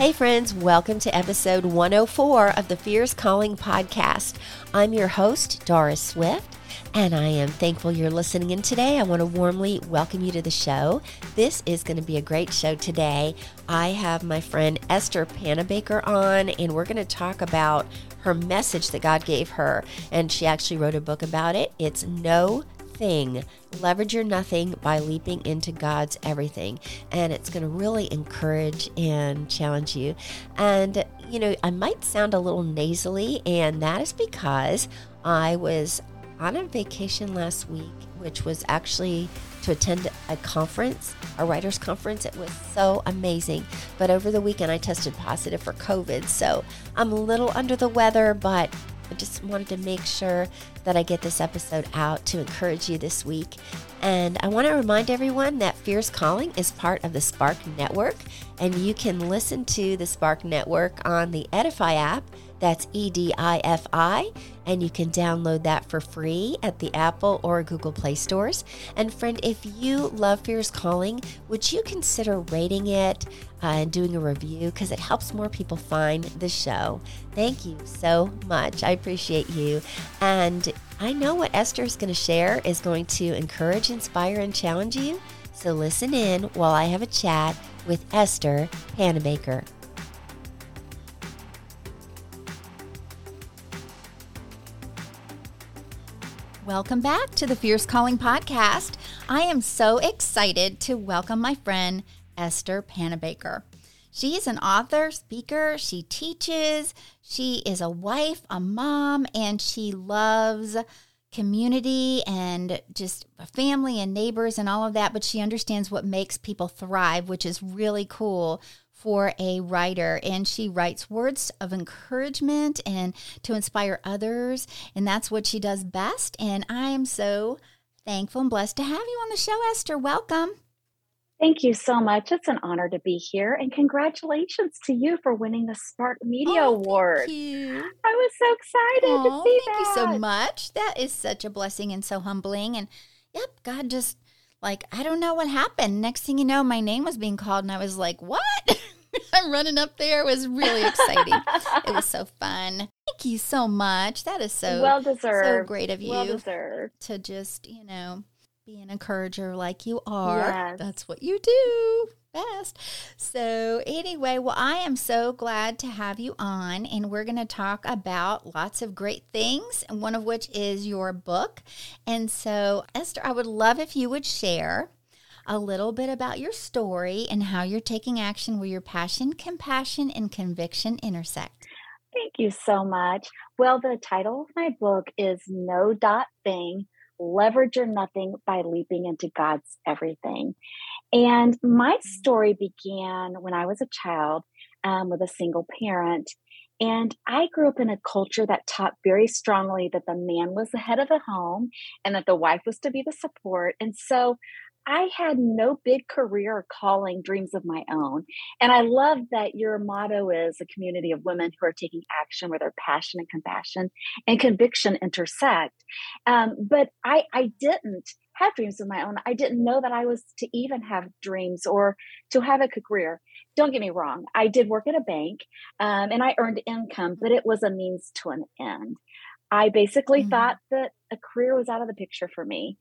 Hey, friends, welcome to episode 104 of the Fierce Calling podcast. I'm your host, Doris Swift, and I am thankful you're listening in today. I want to warmly welcome you to the show. This is going to be a great show today. I have my friend Esther Pannebaker on, and we're going to talk about her message that God gave her. And she actually wrote a book about it. It's No thing. Leverage your nothing by leaping into God's everything. And it's going to really encourage and challenge you. And, you know, I might sound a little nasally, and that is because I was on a vacation last week, which was actually to attend a conference, a writers' conference. It was so amazing. But over the weekend, I tested positive for COVID. So I'm a little under the weather, but I just wanted to make sure that I get this episode out to encourage you this week. And I want to remind everyone that Fierce Calling is part of the Spark Network, and you can listen to the Spark Network on the Edifi app that's E D I F I, and you can download that for free at the Apple or Google Play stores. And friend, if you love Fierce Calling, would you consider rating it uh, and doing a review because it helps more people find the show? Thank you so much. I appreciate you. And I know what Esther is going to share is going to encourage, inspire, and challenge you. So listen in while I have a chat with Esther Pannebaker. Welcome back to the Fierce Calling Podcast. I am so excited to welcome my friend Esther Pannebaker. She is an author, speaker, she teaches, she is a wife, a mom, and she loves community and just family and neighbors and all of that, but she understands what makes people thrive, which is really cool for a writer and she writes words of encouragement and to inspire others and that's what she does best and i am so thankful and blessed to have you on the show esther welcome Thank you so much. It's an honor to be here. And congratulations to you for winning the Spark Media oh, Award. You. I was so excited oh, to see thank that. Thank you so much. That is such a blessing and so humbling. And yep, God just like, I don't know what happened. Next thing you know, my name was being called, and I was like, what? I'm running up there. It was really exciting. it was so fun. Thank you so much. That is so well deserved. So great of you. Well deserved. To just, you know, be an encourager like you are. Yes. That's what you do best. So, anyway, well, I am so glad to have you on, and we're going to talk about lots of great things, and one of which is your book. And so, Esther, I would love if you would share a little bit about your story and how you're taking action where your passion, compassion, and conviction intersect. Thank you so much. Well, the title of my book is No Dot Thing Leverage Your Nothing by Leaping into God's Everything. And my story began when I was a child um, with a single parent. And I grew up in a culture that taught very strongly that the man was the head of the home and that the wife was to be the support. And so I had no big career calling dreams of my own. And I love that your motto is a community of women who are taking action where their passion and compassion and conviction intersect. Um, but I, I didn't have dreams of my own. I didn't know that I was to even have dreams or to have a career. Don't get me wrong. I did work at a bank um, and I earned income, but it was a means to an end. I basically Mhm. thought that a career was out of the picture for me.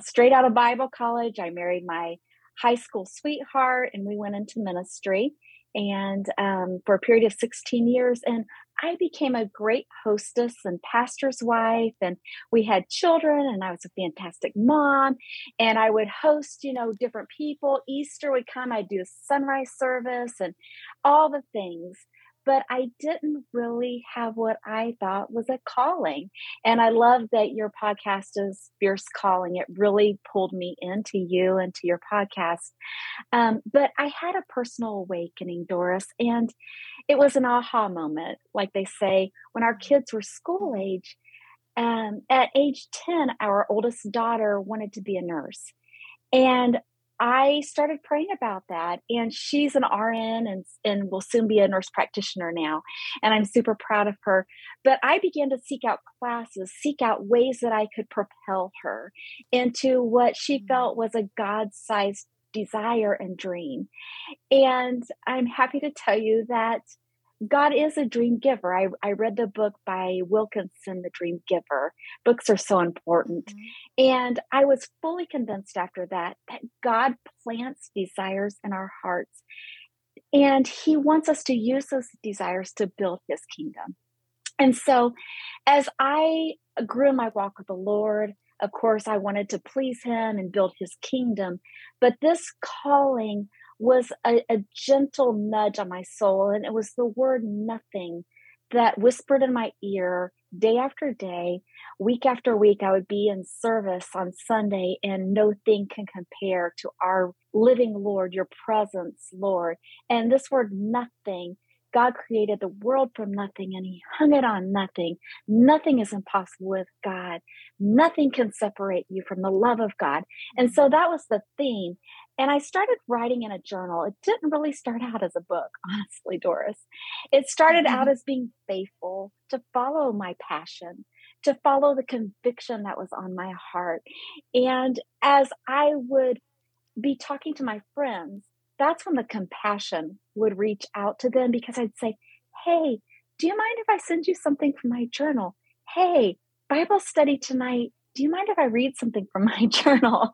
Straight out of Bible college, I married my high school sweetheart and we went into ministry and um, for a period of 16 years. And I became a great hostess and pastor's wife, and we had children, and I was a fantastic mom. And I would host, you know, different people. Easter would come, I'd do a sunrise service and all the things. But I didn't really have what I thought was a calling. And I love that your podcast is Fierce Calling. It really pulled me into you and to your podcast. Um, but I had a personal awakening, Doris, and it was an aha moment. Like they say, when our kids were school age, um, at age 10, our oldest daughter wanted to be a nurse. And I started praying about that. And she's an RN and, and will soon be a nurse practitioner now. And I'm super proud of her. But I began to seek out classes, seek out ways that I could propel her into what she mm. felt was a God sized desire and dream. And I'm happy to tell you that God is a dream giver. I, I read the book by Wilkinson, The Dream Giver. Books are so important. Mm-hmm. And I was fully convinced after that that God plants desires in our hearts. And He wants us to use those desires to build His kingdom. And so, as I grew in my walk with the Lord, of course, I wanted to please Him and build His kingdom. But this calling was a, a gentle nudge on my soul. And it was the word nothing that whispered in my ear day after day, week after week. I would be in service on Sunday, and no thing can compare to our living Lord, your presence, Lord. And this word nothing God created the world from nothing and he hung it on nothing. Nothing is impossible with God. Nothing can separate you from the love of God. And so that was the theme. And I started writing in a journal. It didn't really start out as a book, honestly, Doris. It started mm-hmm. out as being faithful to follow my passion, to follow the conviction that was on my heart. And as I would be talking to my friends, that's when the compassion would reach out to them because I'd say, Hey, do you mind if I send you something from my journal? Hey, Bible study tonight. Do you mind if I read something from my journal?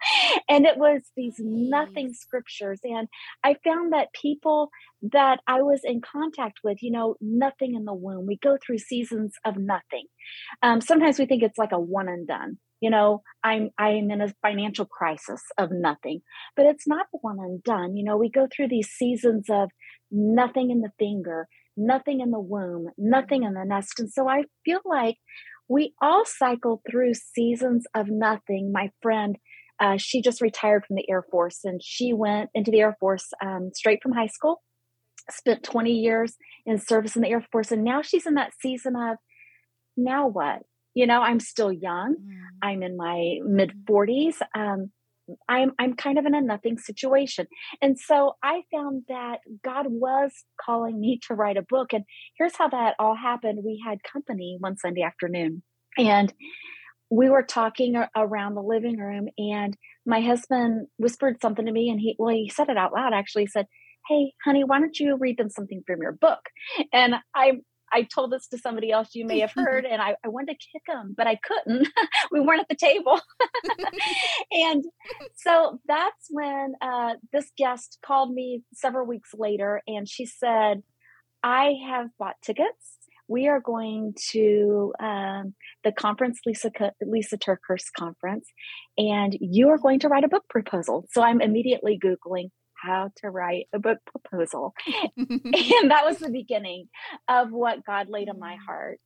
And it was these nothing scriptures. And I found that people that I was in contact with, you know, nothing in the womb, we go through seasons of nothing. Um, sometimes we think it's like a one and done you know i'm i'm in a financial crisis of nothing but it's not the one and done. You know we go through these seasons of nothing in the finger nothing in the womb nothing in the nest and so i feel like we all cycle through seasons of nothing. My friend uh, she just retired from the air force and she went into the air force um, straight from high school spent 20 years in service in the air force and now she's in that season of now what you know i'm still young mm. i'm in my mid 40s um, I'm I'm kind of in a nothing situation. And so I found that God was calling me to write a book. And here's how that all happened. We had company one Sunday afternoon and we were talking around the living room and my husband whispered something to me and he well he said it out loud actually he said hey honey why don't you read them something from your book and i I told this to somebody else you may have heard, and I, I wanted to kick him, but I couldn't. we weren't at the table. and so that's when uh, this guest called me several weeks later, and she said, I have bought tickets. We are going to um, the conference, Lisa Lisa TerKeurst conference, and you are going to write a book proposal. So I'm immediately googling how to write a book proposal. and that was the beginning of what God laid on my mm. heart.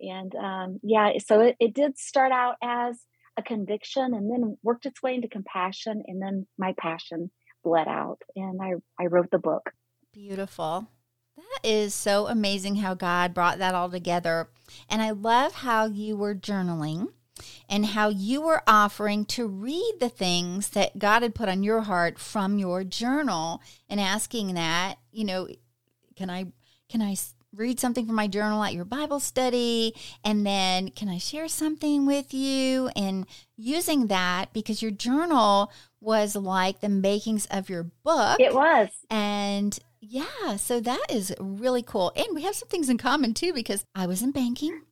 And um, yeah, so it, it did start out as a conviction and then worked its way into compassion. And then my passion bled out and I, I wrote the book. Beautiful. That is so amazing how God brought that all together. And I love how you were journaling and how you were offering to read the things that God had put on your heart from your journal and asking that, you know, can I can I read something from my journal at your Bible study and then can I share something with you and using that because your journal was like the makings of your book. It was. And yeah, so that is really cool. And we have some things in common too because I was in banking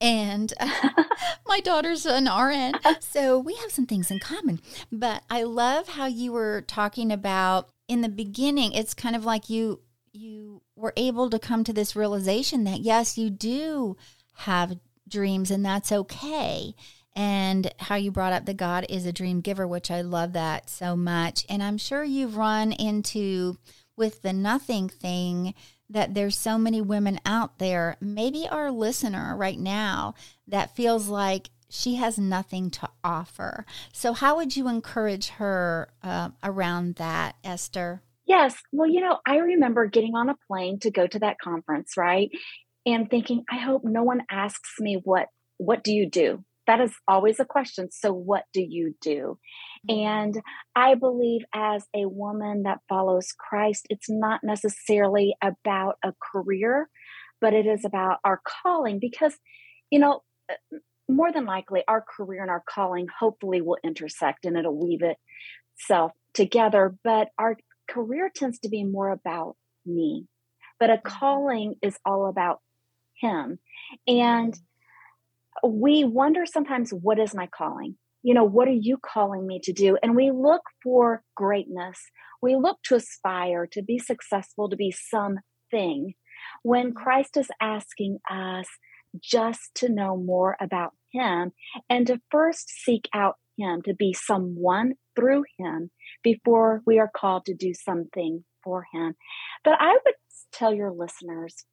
and my daughter's an RN. So we have some things in common. But I love how you were talking about in the beginning, it's kind of like you you were able to come to this realization that yes, you do have dreams and that's okay. And how you brought up the God is a dream giver, which I love that so much. And I'm sure you've run into with the nothing thing that there's so many women out there, maybe our listener right now, that feels like she has nothing to offer. So, how would you encourage her uh, around that, Esther? Yes. Well, you know, I remember getting on a plane to go to that conference, right? And thinking, I hope no one asks me what what do you do? That is always a question. So, what do you do? And I believe as a woman that follows Christ, it's not necessarily about a career, but it is about our calling because, you know, uh, more than likely our career and our calling hopefully will intersect and it'll weave itself together, but our career tends to be more about me. But a mm-hmm. calling is all about Him. And we wonder sometimes, what is my calling? You know, what are you calling me to do? And we look for greatness. We look to aspire to be successful, to be something. When mm-hmm. Christ is asking us just to know more about Him and to first seek out Him, to be someone through Him before we are called to do something for Him. But I would tell your listeners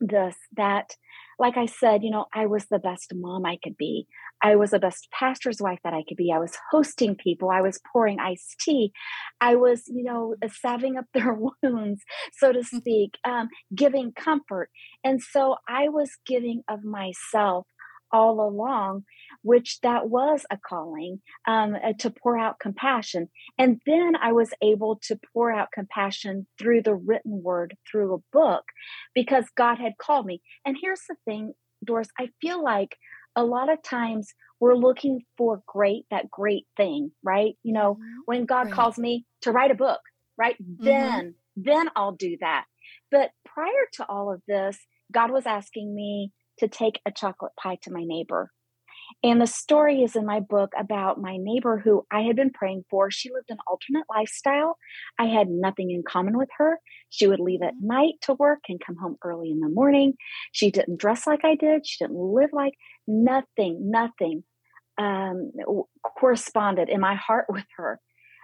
this that like I said, you know, I was the best mom I could be. I was the best pastor's wife that I could be. I was hosting people. I was pouring iced tea. I was, you know, salving up their wounds, so to mm-hmm. speak, um, giving comfort. And so I was giving of myself all along, which that was a calling um, uh, to pour out compassion. And then I was able to pour out compassion through the written word, through a book, because God had called me. And here's the thing, Doris, I feel like a lot of times we're looking for great, that great thing, right? You know, mm-hmm. when God right. calls me to write a book, right? Mm-hmm. Then, then I'll do that. But prior to all of this, God was asking me to take a chocolate pie to my neighbor. And the story is in my book about my neighbor who I had been praying for. She lived an alternate lifestyle. I had nothing in common with her. She would leave at night to work and come home early in the morning. She didn't dress like I did. She didn't live like nothing, nothing um, corresponded in my heart with her.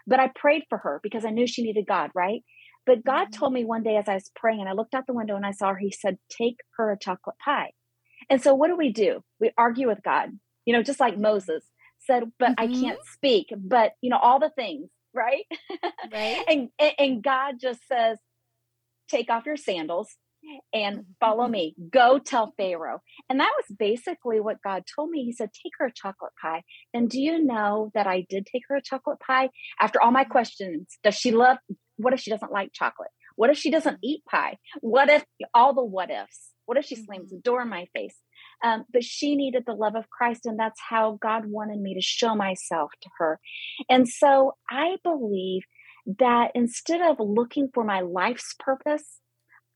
But I prayed for her because I knew she needed God, right? But God mm-hmm. told me one day as I was praying and I looked out the window and I saw her, He said, Take her a chocolate pie. And so what do we do? We argue with God, you know, just like Moses said, but mm-hmm. I can't speak, but you know, all the things, right? Right. and and God just says, take off your sandals and follow mm-hmm. me. Go tell Pharaoh. And that was basically what God told me. He said, Take her a chocolate pie. And do you know that I did take her a chocolate pie? After all my mm-hmm. questions, does she love, what if she doesn't like chocolate? What if she doesn't eat pie? What if all the what ifs? What if she slams the mm-hmm. door in my face? Um, but she needed the love of Christ, and that's how God wanted me to show myself to her. And so I believe that instead of looking for my life's purpose,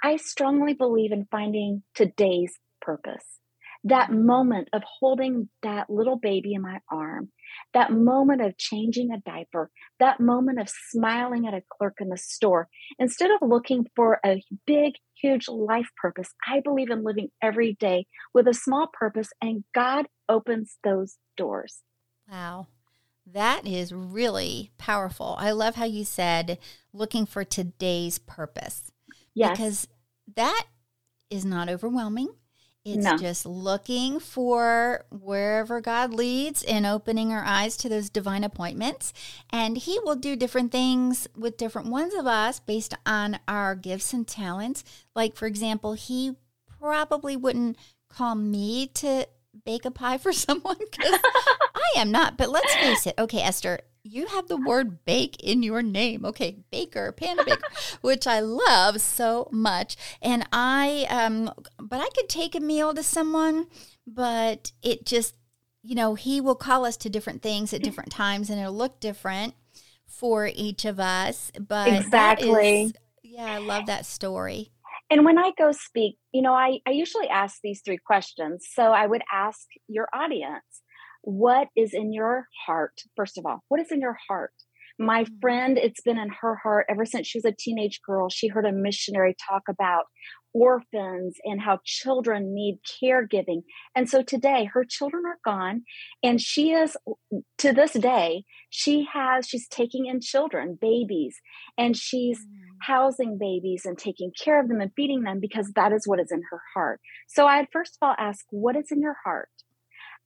I strongly believe in finding today's purpose that moment of holding that little baby in my arm, that moment of changing a diaper, that moment of smiling at a clerk in the store, instead of looking for a big, huge life purpose, I believe in living every day with a small purpose, and God opens those doors. Wow. That is really powerful. I love how you said looking for today's purpose. Yes. Because that is not overwhelming. It's no. just looking for wherever God leads and opening our eyes to those divine appointments. And He will do different things with different ones of us based on our gifts and talents. Like, for example, He probably wouldn't call me to bake a pie for someone because I am not. But let's face it. Okay, Esther, you have the word bake in your name. Okay, baker, panda baker, which I love so much. And I, um, but I could take a meal to someone, but it just, you know, he will call us to different things at different times and it'll look different for each of us. But exactly. yeah, I love that story. And when I go speak, you know, I, I usually ask these three questions. So I would ask your audience, what is in your heart? First of all, what is in your heart? My mm-hmm. friend, it's been in her heart ever since she was a teenage girl. She heard a missionary talk about orphans and how children need caregiving. And so today her children are gone and she is to this day she has she's taking in children, babies, and she's mm. housing babies and taking care of them and feeding them because that is what is in her heart. So I'd first of all ask what is in your heart?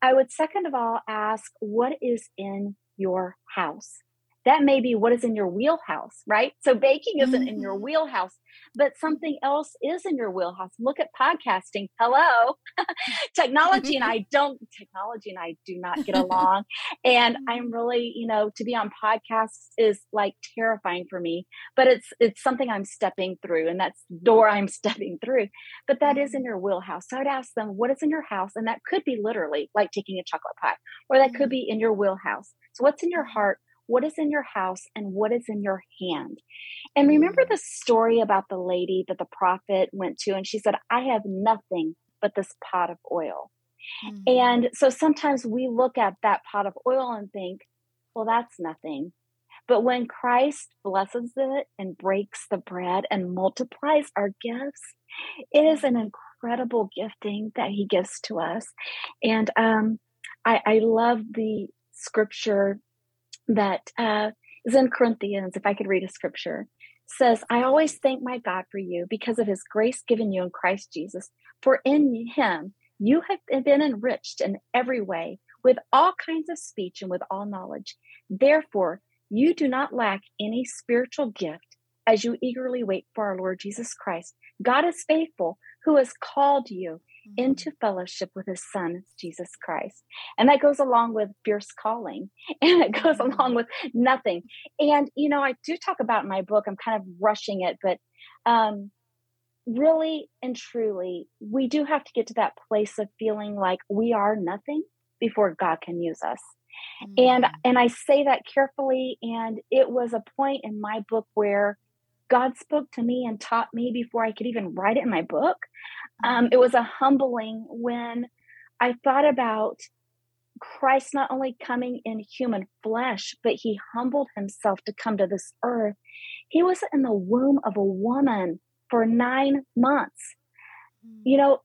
I would second of all ask, what is in your house? That may be what is in your wheelhouse, right? So baking isn't mm-hmm. in your mm-hmm. wheelhouse, but something else is in your wheelhouse. Look at podcasting. Hello. technology and I don't technology and I do not get along. and I'm really, you know, to be on podcasts is like terrifying for me, but it's it's something I'm stepping through and that's door I'm stepping through. But that is in mm-hmm. your wheelhouse. So I'd ask them, what is in your house? And that could be literally like taking a chocolate pie, or that could mm-hmm. be in your wheelhouse. So what's in your heart? What is in your house and what is in your hand. And remember mm. the story about the lady that the prophet went to, and she said, I have nothing but this pot of oil. Mm-hmm. And so sometimes we look at that pot of oil and think, well, that's nothing. But when Christ blesses it and breaks the bread and multiplies our gifts, it is an incredible gifting that He gives to us. And um, I, I love the scripture that uh, is in Corinthians, if I could read a scripture, says, I always thank my God for you because of his grace given you in Christ Jesus. For in him you have been enriched in every way with all kinds of speech and with all knowledge. Therefore, you do not lack any spiritual gift as you eagerly wait for our Lord Jesus Christ. God is faithful, who has called you into fellowship with his son, Jesus Christ. And that goes along with fierce calling and it goes mm-hmm. along with nothing. And, you know, I do talk about in my book, I'm kind of rushing it, but um, really and truly, we do have to get to that place of feeling like we are nothing before God can use us. Mm-hmm. And and I say that carefully and it was a point in my book where God spoke to me and taught me before I could even write it in my book. Um, it was a humbling when I thought about Christ not only coming in human flesh, but he humbled himself to come to this earth. He was in the womb of a woman for nine months. You know,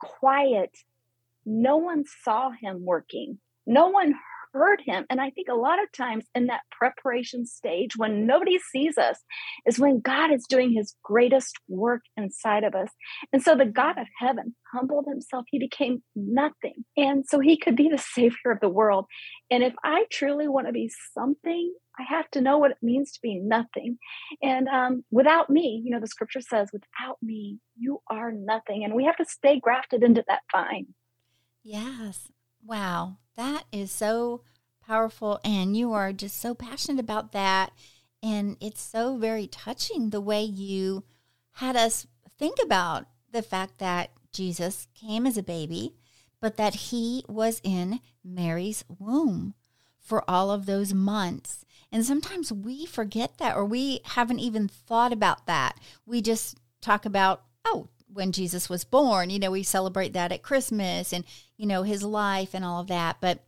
quiet. No one saw him working. No one heard him. And I think a lot of times in that preparation stage, when nobody sees us, is when God is doing his greatest work inside of us. And so the God of heaven humbled himself. He became nothing. And so he could be the savior of the world. And if I truly want to be something, I have to know what it means to be nothing. And um, without me, you know, the scripture says, without me, you are nothing. And we have to stay grafted into that vine. Yes. Wow. That is so powerful. And you are just so passionate about that. And it's so very touching the way you had us think about the fact that Jesus came as a baby, but that he was in Mary's womb for all of those months. And sometimes we forget that or we haven't even thought about that. We just talk about, oh, when Jesus was born. You know, we celebrate that at Christmas and, you know, his life and all of that. But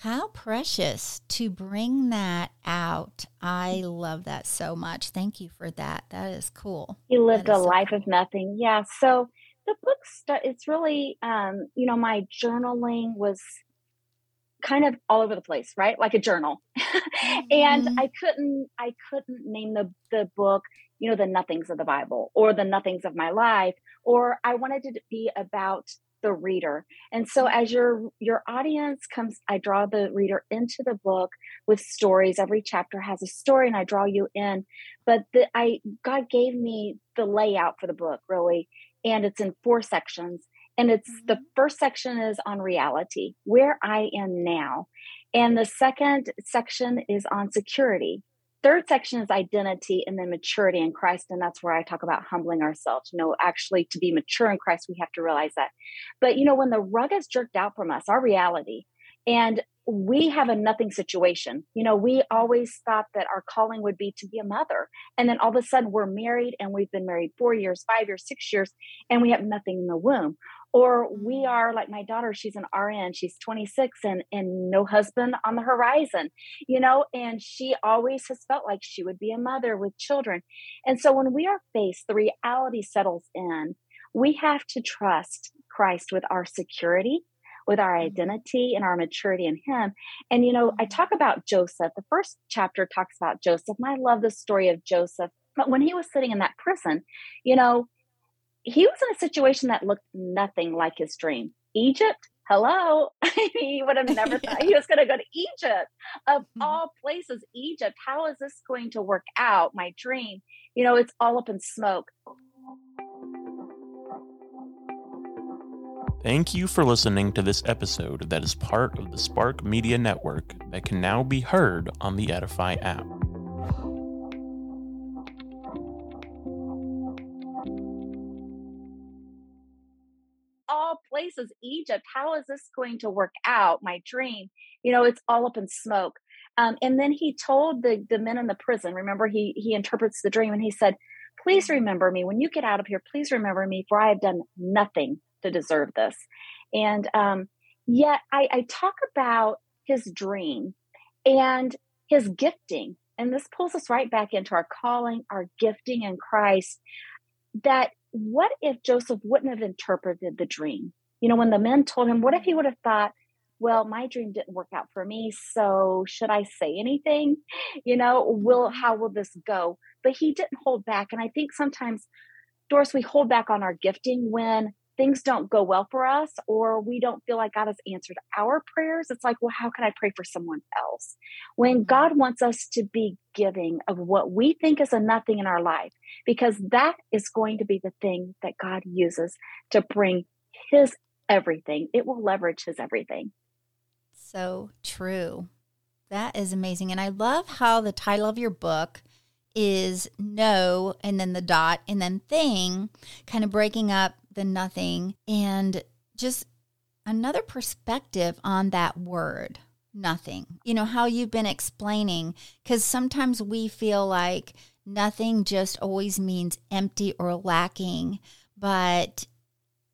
how precious to bring that out. I love that so much. Thank you for that. That is cool. He lived a so life cool. of nothing. Yeah. So the book, st- it's really, um, you know, my journaling was kind of all over the place, right? Like a journal. Mm-hmm. and I couldn't, I couldn't name the, the book, you know, the nothings of the Bible or the nothings of my life or I wanted it to be about the reader. And so as your your audience comes I draw the reader into the book with stories. Every chapter has a story and I draw you in. But the I God gave me the layout for the book really and it's in four sections. And it's the mm-hmm. first section is on reality, where I am now. And the second section is on security, third section is identity and then maturity in Christ. And that's where I talk about humbling ourselves. You know, actually, to be mature in Christ, we have to realize that. But, you know, when the rug is jerked out from us, our reality, and we have a nothing situation. You know, we always thought that our calling would be to be a mother. And then all of a sudden we're married and we've been married four years, five years, six years, and we have nothing in the womb or we mm. are like my daughter she's an rn she's 26 and and no husband on the horizon you know and she always has felt like she would be a mother with children and so when we are faced the reality settles in we have to trust christ with our security with our mm-hmm. identity and our maturity in him and you know i mm-hmm. talk about joseph the first chapter talks about joseph and i love the story of joseph but when he was sitting in that prison you know he was in a situation that looked nothing like his dream. Egypt, hello. he would have never thought he was going to go to Egypt. Of mm-hmm. all places, Egypt. How is this going to work out? My dream. You know, it's all up in smoke. Thank you for listening to this episode that is part of the Spark Media Network that can now be heard on the Edifi app. Places, Egypt. How is this going to work out? My dream, you know, it's all up in smoke. Um, and then he told the, the men in the prison, remember, he, he interprets the dream and he said, Please remember me. When you get out of here, please remember me, for I have done nothing to deserve this. And um, yet I, I talk about his dream and his gifting. And this pulls us right back into our calling, our gifting in Christ. That what if Joseph wouldn't have interpreted the dream? You know, when the men told him, what if he would have thought, well, my dream didn't work out for me, so should I say anything? You know, will mm-hmm. how will this go? But he didn't hold back. And I think sometimes, Doris, we hold back on our gifting when things don't go well for us or we don't feel like God has answered our prayers, it's like, well, how can I pray for someone else? When mm-hmm. God wants us to be giving of what we think is a nothing in our life, because that is going to be the thing that God uses to bring His everything. It will leverage His everything. So true. That is amazing. And I love how the title of your book is no and then the dot and then thing, kind of breaking up the nothing and just another perspective on that word nothing. You know, how you've been explaining, because sometimes we feel like nothing just always means empty or lacking, but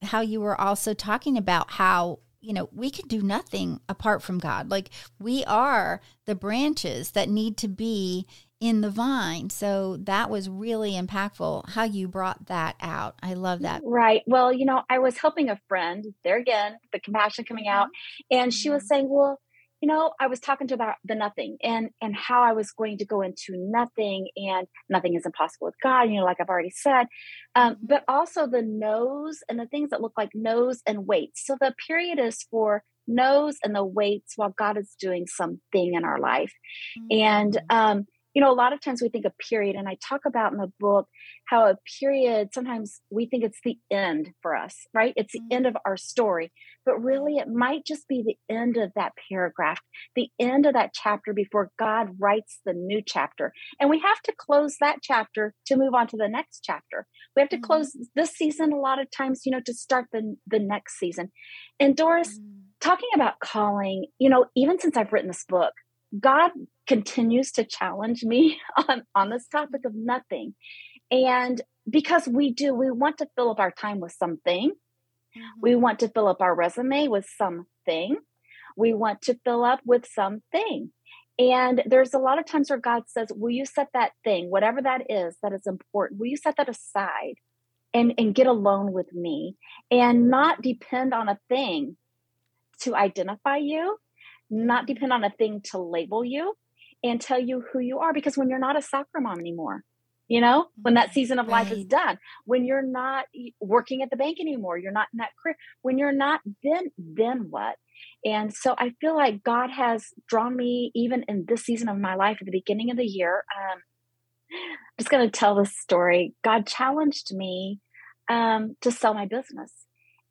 how you were also talking about how you know, we can do nothing apart from God. Like we are the branches that need to be in the vine. So that was really impactful how you brought that out. I love that. Right. Well, you know, I was helping a friend, there again, the compassion coming out, mm-hmm. and she was mm-hmm. saying, Well, you know, I was talking to the, the nothing and and how I was going to go into nothing and nothing is impossible with God, you know, like I've already said. Um, mm-hmm. but also the no's and the things that look like no's and weights. So the period is for no's and the weights while God is doing something in our life. Mm-hmm. And um you know, a lot of times we think a period, and I talk about in the book how a period sometimes we think it's the end for us, right? It's the mm-hmm. end of our story, but really it might just be the end of that paragraph, the end of that chapter before God writes the new chapter. And we have to close that chapter to move on to the next chapter. We have to mm-hmm. close this season a lot of times, you know, to start the, the next season. And Doris, mm-hmm. talking about calling, you know, even since I've written this book, God continues to challenge me on, on this topic of nothing. And because we do, we want to fill up our time with something. Mm-hmm. We want to fill up our resume with something. We want to fill up with something. And there's a lot of times where God says, Will you set that thing, whatever that is that is important, will you set that aside and, and get alone with me and not depend on a thing to identify you, not depend on a thing to label you and tell you who you are. Because when you're not a soccer mom anymore, you know, when that season of right. life is done, when you're not working at the bank anymore, you're not in that career, when you're not, then, then what? And so I feel like God has drawn me even in this season of my life at the beginning of the year. Um, I'm just going to tell this story. God challenged me um, to sell my business.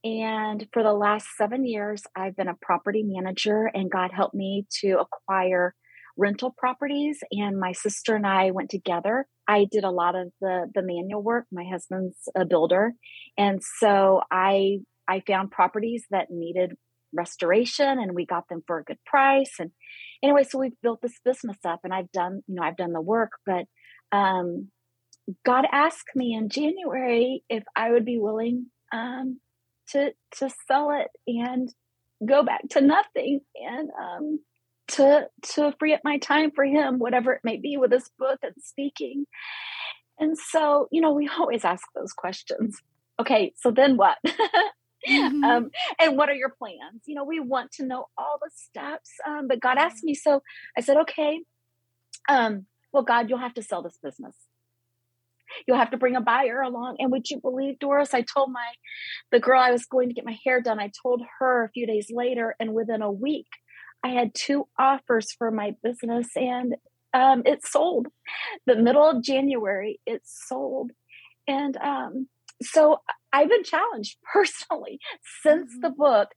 And for the last seven years, I've been a property manager, and God helped me to acquire rental properties. And my sister and I went together. I did a lot of the the manual work. My husband's a builder, and so I I found properties that needed restoration, and we got them for a good price. And anyway, so we've built this business up, and I've done you know I've done the work, but um, God asked me in January if I would be willing um, to to sell it and go back to nothing and um, to to free up my time for him, whatever it may be, with his book and speaking. And so, you know, we always ask those questions. Okay, so then what? mm-hmm. um, and what are your plans? You know, we want to know all the steps. Um, but God asked me, so I said, okay, um, well, God, you'll have to sell this business you'll have to bring a buyer along. And would you believe, Doris? I told my the girl I was going to get my hair done. I told her a few days later, and within a week, I had two offers for my business, and um, it sold. The middle of January, it sold, and um, so I've been challenged personally since mm-hmm. the book,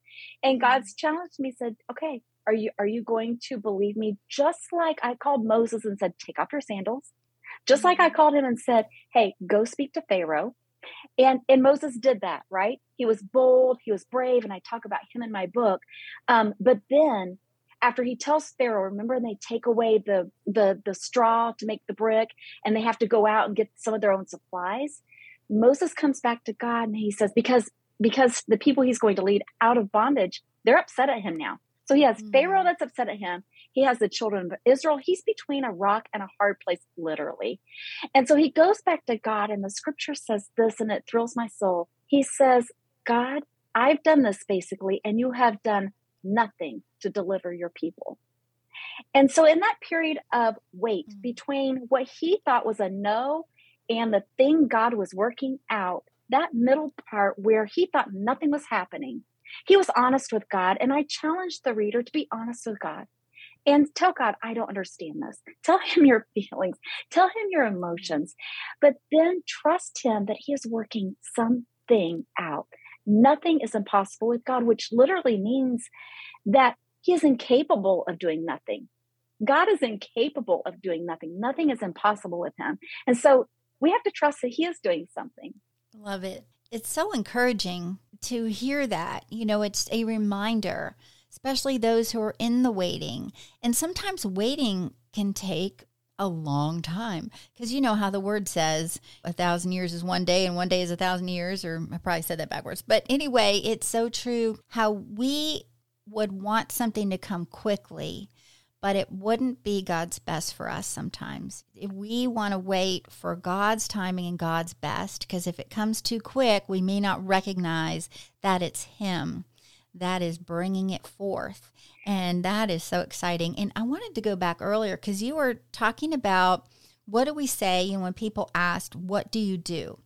and mm-hmm. God's challenged me. Said, "Okay, are you are you going to believe me?" Just like I called Moses and said, "Take off your sandals." Just like I called him and said, Hey, go speak to Pharaoh. And and Moses did that, right? He was bold, he was brave, and I talk about him in my book. Um, but then after he tells Pharaoh, remember and they take away the the the straw to make the brick and they have to go out and get some of their own supplies. Moses comes back to God and he says, because because the people he's going to lead out of bondage, they're upset at him now. So he has mm-hmm. Pharaoh that's upset at him. He has the children of Israel. He's between a rock and a hard place, literally. And so he goes back to God, and the scripture says this, and it thrills my soul. He says, God, I've done this basically, and you have done nothing to deliver your people. And so, in that period of wait mm-hmm. between what he thought was a no and the thing God was working out, that middle part where he thought nothing was happening, he was honest with God. And I challenged the reader to be honest with God and tell God, I don't understand this. Tell him your feelings, tell him your emotions, but then trust him that he is working something out. Nothing is impossible with God, which literally means that he is incapable of doing nothing. God is incapable of doing nothing. Nothing is impossible with him. And so we have to trust that he is doing something. Love it. It's so encouraging to hear that. You know, it's a reminder, especially those who are in the waiting. And sometimes waiting can take a long time because you know how the word says a thousand years is one day and one day is a thousand years or i probably said that backwards but anyway it's so true how we would want something to come quickly but it wouldn't be God's best for us sometimes. If we want to wait for God's timing and God's best, because if it comes too quick, we may not recognize that it's Him that is bringing it forth. And that is so exciting. And I wanted to go back earlier because you were talking about what do we say and when people asked, What do you do?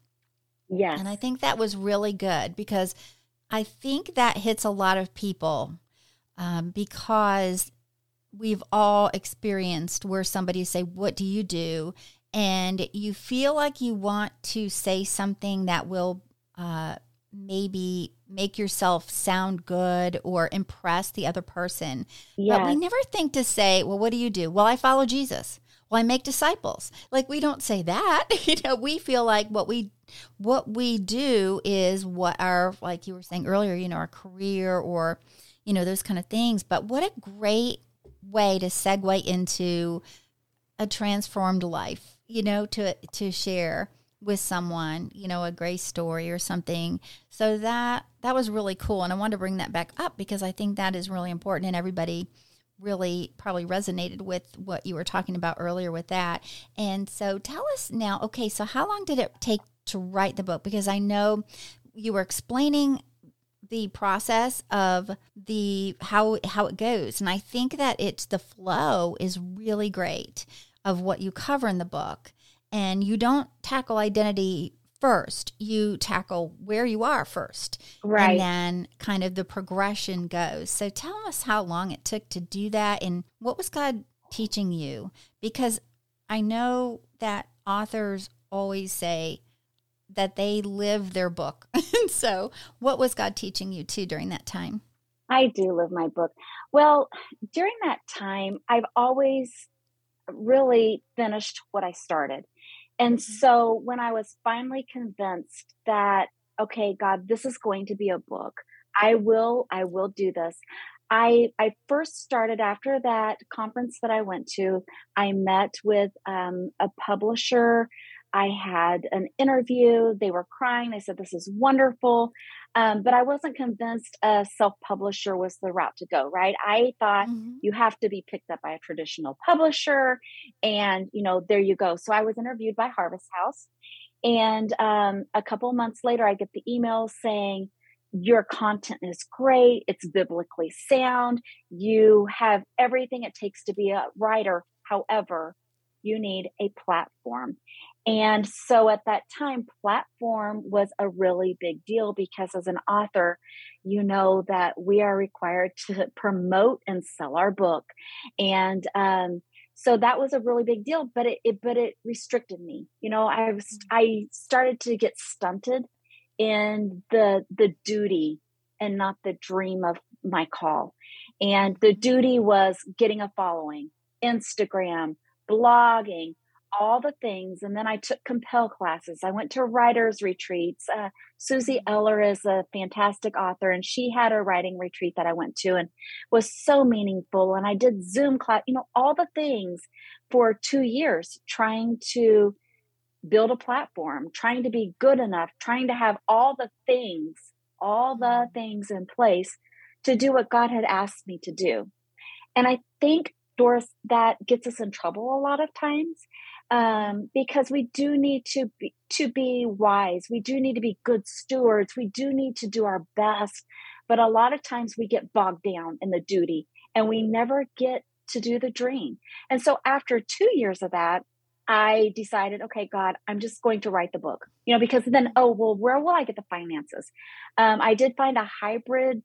Yeah. And I think that was really good because I think that hits a lot of people um, because we've all experienced where somebody say, "What do you do?" and you feel like you want to say something that will uh, maybe make yourself sound good or impress the other person. Yes. But we never think to say, "Well, what do you do?" Well, I follow Jesus. Well, I make disciples. Like we don't say that. you know, we feel like what we what we do is what our like you were saying earlier, you know, our career or you know, those kind of things. But what a great way to segue into a transformed life, you know, to to share with someone, you know, a grace story or something. So that that was really cool and I wanted to bring that back up because I think that is really important and everybody really probably resonated with what you were talking about earlier with that. And so tell us now, okay, so how long did it take to write the book because I know you were explaining the process of the how how it goes. And i think that it's the flow is really great of what you cover in the book. And you don't tackle identity first. You tackle where you are first. Right. and then kind of the progression goes. So tell us how long it took to do that and what was god teaching you? Because i know that authors always say that they live their book. so, what was God teaching you too during that time? I do live my book. Well, during that time, I've always really finished what I started. And mm-hmm. so when I was finally convinced that, okay, God, this is going to be a book, I will, I will do this. I, I first started after that conference that I went to. I met with um, a publisher I had an interview. They were crying. They said, This is wonderful. Um, but I wasn't convinced a self publisher was the route to go, right? I thought mm-hmm. you have to be picked up by a traditional publisher. And, you know, there you go. So I was interviewed by Harvest House. And um, a couple months later, I get the email saying, your content is great. It's biblically sound. You have everything it takes to be a writer. However, you need a platform. And so at that time, platform was a really big deal because as an author, you know that we are required to promote and sell our book. And um, so that was a really big deal, but it, it but it restricted me. You know, I was mm-hmm. I started to get stunted in the the duty and not the dream of my call. And the duty was getting a following, Instagram, blogging, all the things. And then I took compel classes. I went to writers' retreats. Uh, Suzie mm-hmm. Eller is a fantastic author, and she had a writing retreat that I went to and was so meaningful. And I did Zoom class, you know, all the things for two years trying to build a platform, trying to be good enough, trying to have all the things, all the mm-hmm. things in place to do what God had asked me to do. And I think, Doris, that gets us in trouble a lot of times um, because we do need to be to be wise. We do need to be good stewards. We do need to do our best. But a lot of times we get bogged down in the duty and we never get to do the dream. And so after two years of that, I decided, okay, God, I'm just going to write the book, you know, because then, oh, well, where will I get the finances? Um, I did find a hybrid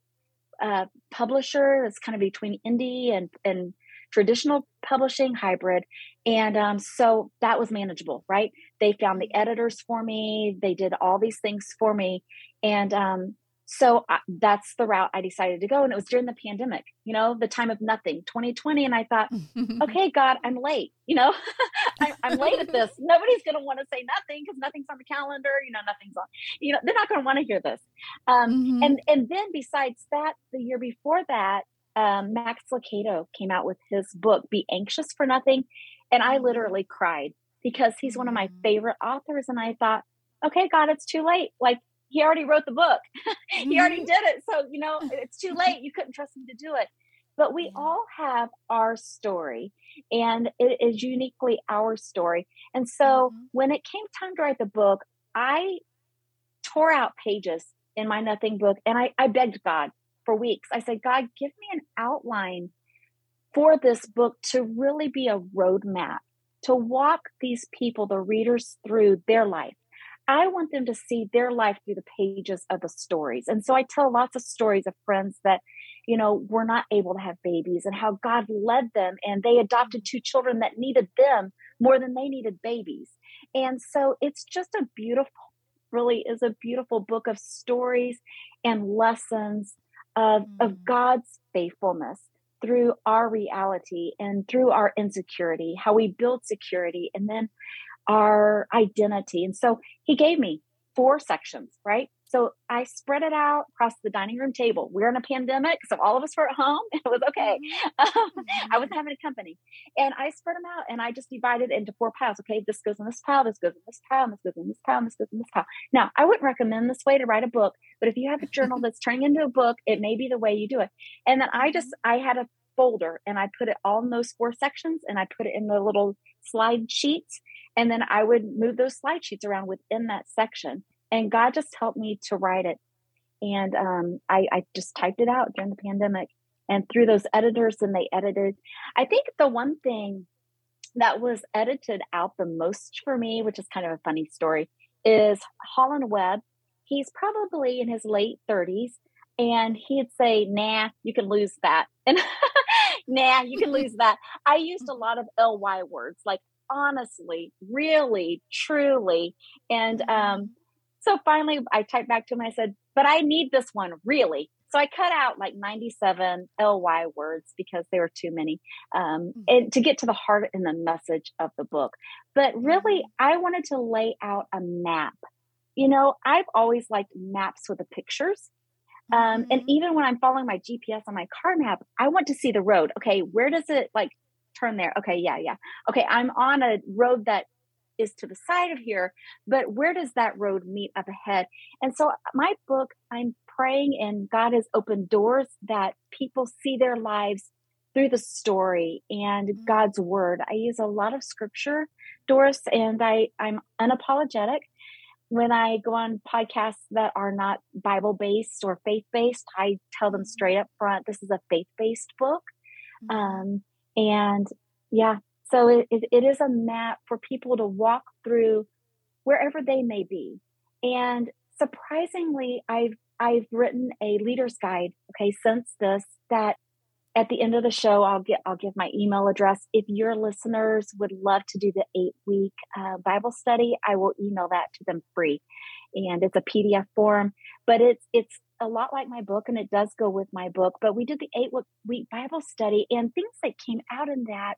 uh, publisher that's kind of between indie and, and traditional publishing hybrid. And um, so that was manageable, right? They found the editors for me, they did all these things for me. And um, so I, that's the route I decided to go. And it was during the pandemic, you know, the time of nothing, 2020. And I thought, okay, God, I'm late. You know, I, am late at this. Nobody's going to want to say nothing because nothing's on the calendar. You know, nothing's on. You know, they're not going to want to hear this. Um, mm-hmm. And and then besides that, the year before that, um, Max Lucado came out with his book, Be Anxious for Nothing. And I literally cried because he's one of my favorite authors. And I thought, okay, God, it's too late. Like, he already wrote the book. he already mm-hmm. did it. So, you know, it's too late. You couldn't trust him to do it. But we all have our story, and it is uniquely our story. And so, mm-hmm. when it came time to write the book, I tore out pages in my nothing book and I, I begged God for weeks. I said, God, give me an outline for this book to really be a roadmap to walk these people, the readers, through their life. I want them to see their life through the pages of the stories. And so I tell lots of stories of friends that, you know, were not able to have babies and how God led them and they adopted two children that needed them more than they needed babies. And so it's just a beautiful, really is a beautiful book of stories and lessons of, mm. of God's faithfulness through our reality and through our insecurity, how we build security, and then our identity. And so he gave me four sections, right? So I spread it out across the dining room table. We're in a pandemic, so all of us were at home. It was okay. Mm-hmm. I wasn't having a company, and I spread them out, and I just divided it into four piles. Okay, this goes in this pile, this goes in this pile, this goes in this pile, this goes in this pile. Now, I wouldn't recommend this way to write a book, but if you have a journal that's turning into a book, it may be the way you do it. And then I just mm-hmm. I had a folder, and I put it all in those four sections, and I put it in the little slide sheets, and then I would move those slide sheets around within that section and God just helped me to write it. And um, I, I just typed it out during the pandemic and through those editors, and they edited. I think the one thing that was edited out the most for me, which is kind of a funny story, is Holland Webb. He's probably in his late 30s, and he'd say, Nah, you can lose that. And nah, you can lose that. I used a lot of ly words, like honestly, really, truly. And um, so finally, I typed back to him and I said, but I need this one really. So I cut out like 97 ly words because there were too many um, mm. and to get to the heart and the message of the book. But really, mm. I wanted to lay out a map. You know, I've always liked maps with the pictures. Um, and mm-hmm. even when I'm following my GPS on my car map, I want to see the road. Okay, where does it like turn there? Okay, yeah, yeah. Okay, I'm on a road that is to the side of here, but where does that road meet up ahead? And so, my book, I'm praying, and God has opened doors that people see their lives through the story and mm-hmm. God's word. I use a lot of scripture, Doris, and I, I'm unapologetic. When I go on podcasts that are not Bible based or faith based, I tell them mm-hmm. straight up front this is a faith based book. Mm-hmm. Um, and yeah, so it, it, is a map for people to walk through wherever they may be. And surprisingly, I've I've written a leader's guide, okay, since this that at the end of the show I'll get I'll give my email address. If your listeners would love to do the eight week uh, Bible study, I will email that to them free, and it's a PDF form. But it's it's a lot like my book, and it does go with my book. But we did the eight week Bible study, and things that came out in that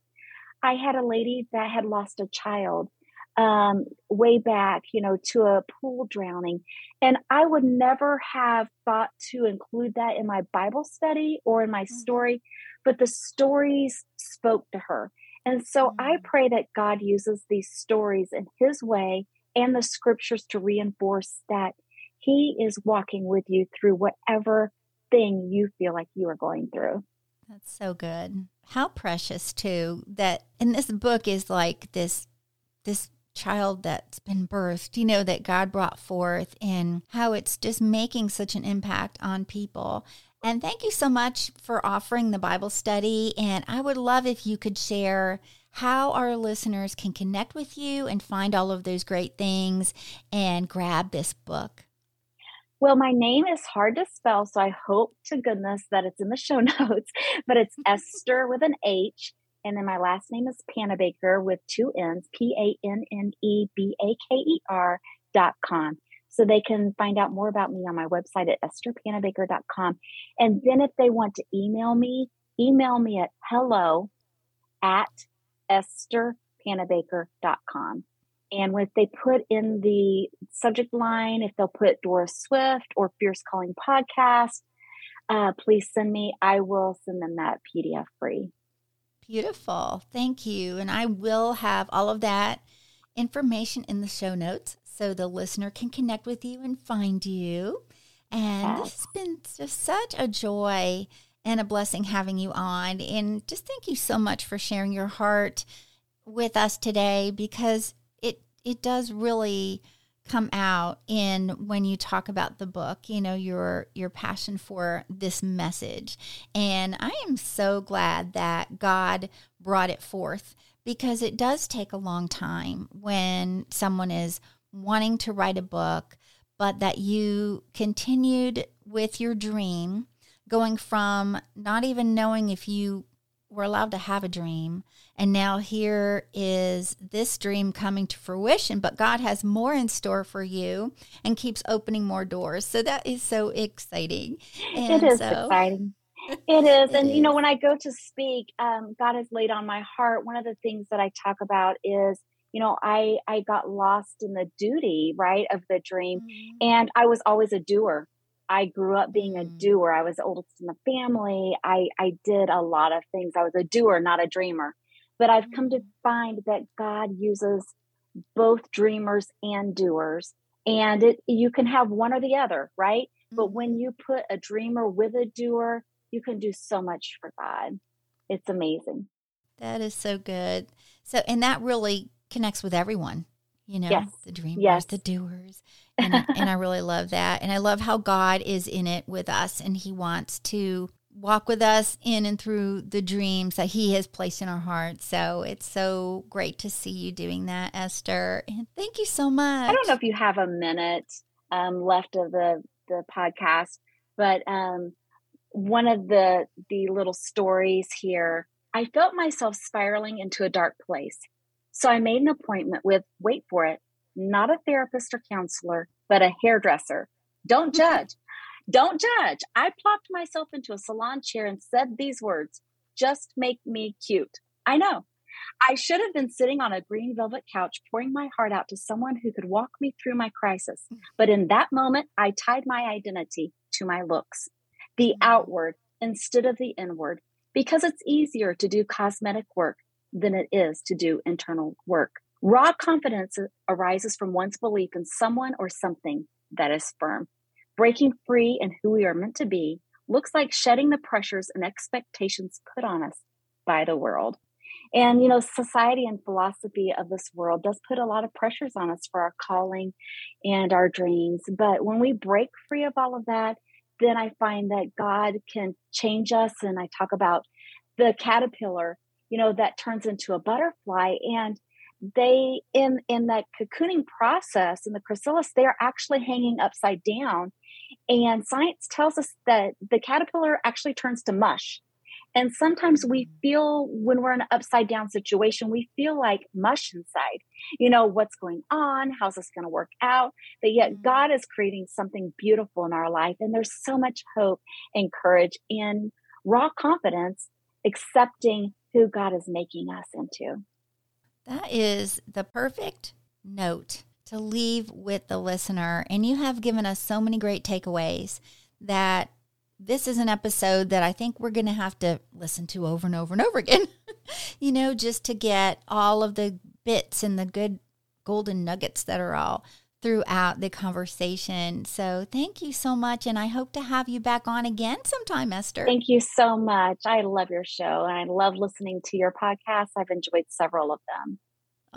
I had a lady that had lost a child um, way back, you know, to a pool drowning. And I would never have thought to include that in my Bible study or in my mm-hmm. story, but the stories spoke to her. And so mm-hmm. I pray that God uses these stories in His way and the scriptures to reinforce that He is walking with you through whatever thing you feel like you are going through. That's so good. How precious too that and this book is like this this child that's been birthed, you know, that God brought forth and how it's just making such an impact on people. And thank you so much for offering the Bible study. And I would love if you could share how our listeners can connect with you and find all of those great things and grab this book. Well, my name is hard to spell, so I hope to goodness that it's in the show notes, but it's Esther with an H and then my last name is Pannebaker with two N's, P A N N E B A K E R dot com. So they can find out more about me on my website at estherpannebaker.com. And then if they want to email me, email me at hello at estherpannebaker.com. And if they put in the subject line, if they'll put Doris Swift or Fierce Calling Podcast, uh, please send me. I will send them that PDF free. Beautiful. Thank you. And I will have all of that information in the show notes so the listener can connect with you and find you. And yes. this has been just such a joy and a blessing having you on. And just thank you so much for sharing your heart with us today because it does really come out in when you talk about the book you know your your passion for this message. And i am so glad that god brought it forth because it does take a long time when someone is wanting to write a book but that you continued with your dream going from not even knowing if you were allowed to have a dream and now here is this dream coming to fruition, but God has more in store for you and keeps opening more doors. So that is so exciting. And it is so, exciting. It is. it and, is. you know, when I go to speak, um, God has laid on my heart. One of the things that I talk about is, you know, I, I got lost in the duty, right, of the dream. Mm-hmm. And I was always a doer. I grew up being a mm. doer. I was the oldest in the family. I, I did a lot of things. I was a doer, not a dreamer. But I've come to find that God uses both dreamers and doers. And it you can have one or the other, right? Mm-hmm. But when you put a dreamer with a doer, you can do so much for God. It's amazing. That is so good. So and that really connects with everyone, you know, yes. the dreamers, yes. the doers. And, and I really love that. And I love how God is in it with us and he wants to walk with us in and through the dreams that He has placed in our hearts. So it's so great to see you doing that, Esther. And thank you so much. I don't know if you have a minute um, left of the the podcast, but um, one of the the little stories here, I felt myself spiraling into a dark place. So I made an appointment with, wait for it, not a therapist or counselor, but a hairdresser. Don't judge. Don't judge. I plopped myself into a salon chair and said these words just make me cute. I know. I should have been sitting on a green velvet couch pouring my heart out to someone who could walk me through my crisis. But in that moment, I tied my identity to my looks, the mm. outward instead of the inward, because it's easier to do cosmetic work than it is to do internal work. Raw confidence arises from one's belief in someone or something that is firm. Breaking free in who we are meant to be looks like shedding the pressures and expectations put on us by the world. And, you know, society and philosophy of this world does put a lot of pressures on us for our calling and our dreams. But when we break free of all of that, then I find that God can change us. And I talk about the caterpillar, you know, that turns into a butterfly. And they in in that cocooning process in the chrysalis they are actually hanging upside down and science tells us that the caterpillar actually turns to mush and sometimes we mm. feel when we're in an upside down situation we feel like mush inside you know what's going on how's this going to work out but yet mm. god is creating something beautiful in our life and there's so much hope and courage and raw confidence accepting who God is making us into. That is the perfect note to leave with the listener. And you have given us so many great takeaways that this is an episode that I think we're going to have to listen to over and over and over again, you know, just to get all of the bits and the good golden nuggets that are all throughout the conversation. So thank you so much. And I hope to have you back on again sometime, Esther. Thank you so much. I love your show and I love listening to your podcast. I've enjoyed several of them.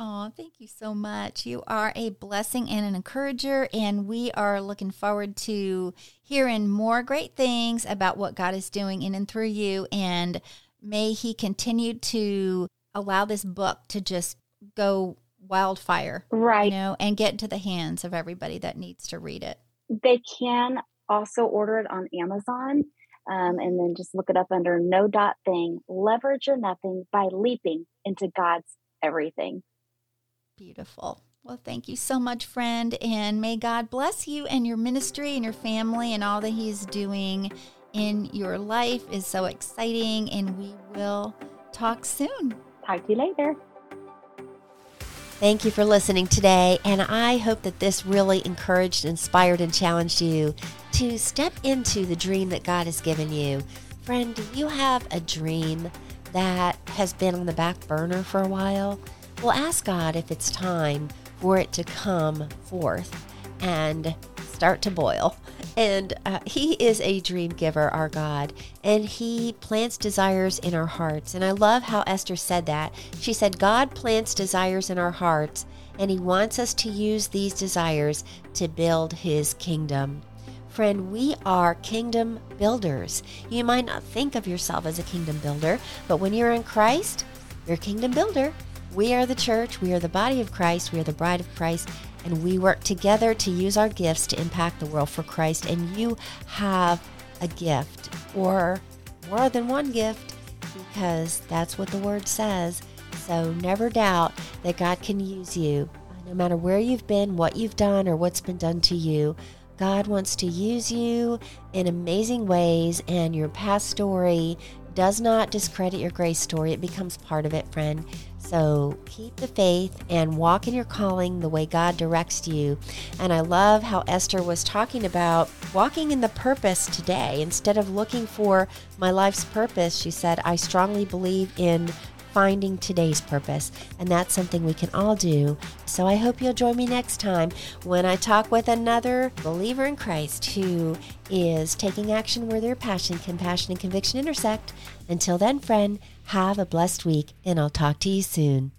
Oh, thank you so much. You are a blessing and an encourager, and we are looking forward to hearing more great things about what God is doing in and through you. And may He continue to allow this book to just go wildfire, right? You know, and get into the hands of everybody that needs to read it. They can also order it on Amazon. Um, and then just look it up under no dot thing leverage your nothing by leaping into god's everything Beautiful. Well, thank you so much, friend. And may God bless you and your ministry and your family and all that He's doing in your life is so exciting. And we will talk soon. Talk to you later. Thank you for listening today. And I hope that this really encouraged, inspired, and challenged you to step into the dream that God has given you. Friend, do you have a dream that has been on the back burner for a while? Well, ask God if it's time for it to come forth and start to boil. And uh, He is a dream giver, our God, and He plants desires in our hearts. And I love how Esther said that. She said, God plants desires in our hearts, and He wants us to use these desires to build His kingdom. Friend, we are kingdom builders. You might not think of yourself as a kingdom builder, but when you're in Christ, you're a kingdom builder. We are the church, we are the body of Christ, we are the bride of Christ, and we work together to use our gifts to impact the world for Christ. And you have a gift, or more than one gift, because that's what the word says. So never doubt that God can use you, no matter where you've been, what you've done, or what's been done to you. God wants to use you in amazing ways, and your past story does not discredit your grace story. It becomes part of it, friend. So keep the faith and walk in your calling the way God directs you. And I love how Esther was talking about walking in the purpose today. Instead of looking for my life's purpose, she said, I strongly believe in finding today's purpose. And that's something we can all do. So I hope you'll join me next time when I talk with another believer in Christ who is taking action where their passion, compassion, and conviction intersect. Until then, friend, have a blessed week, and I'll talk to you soon.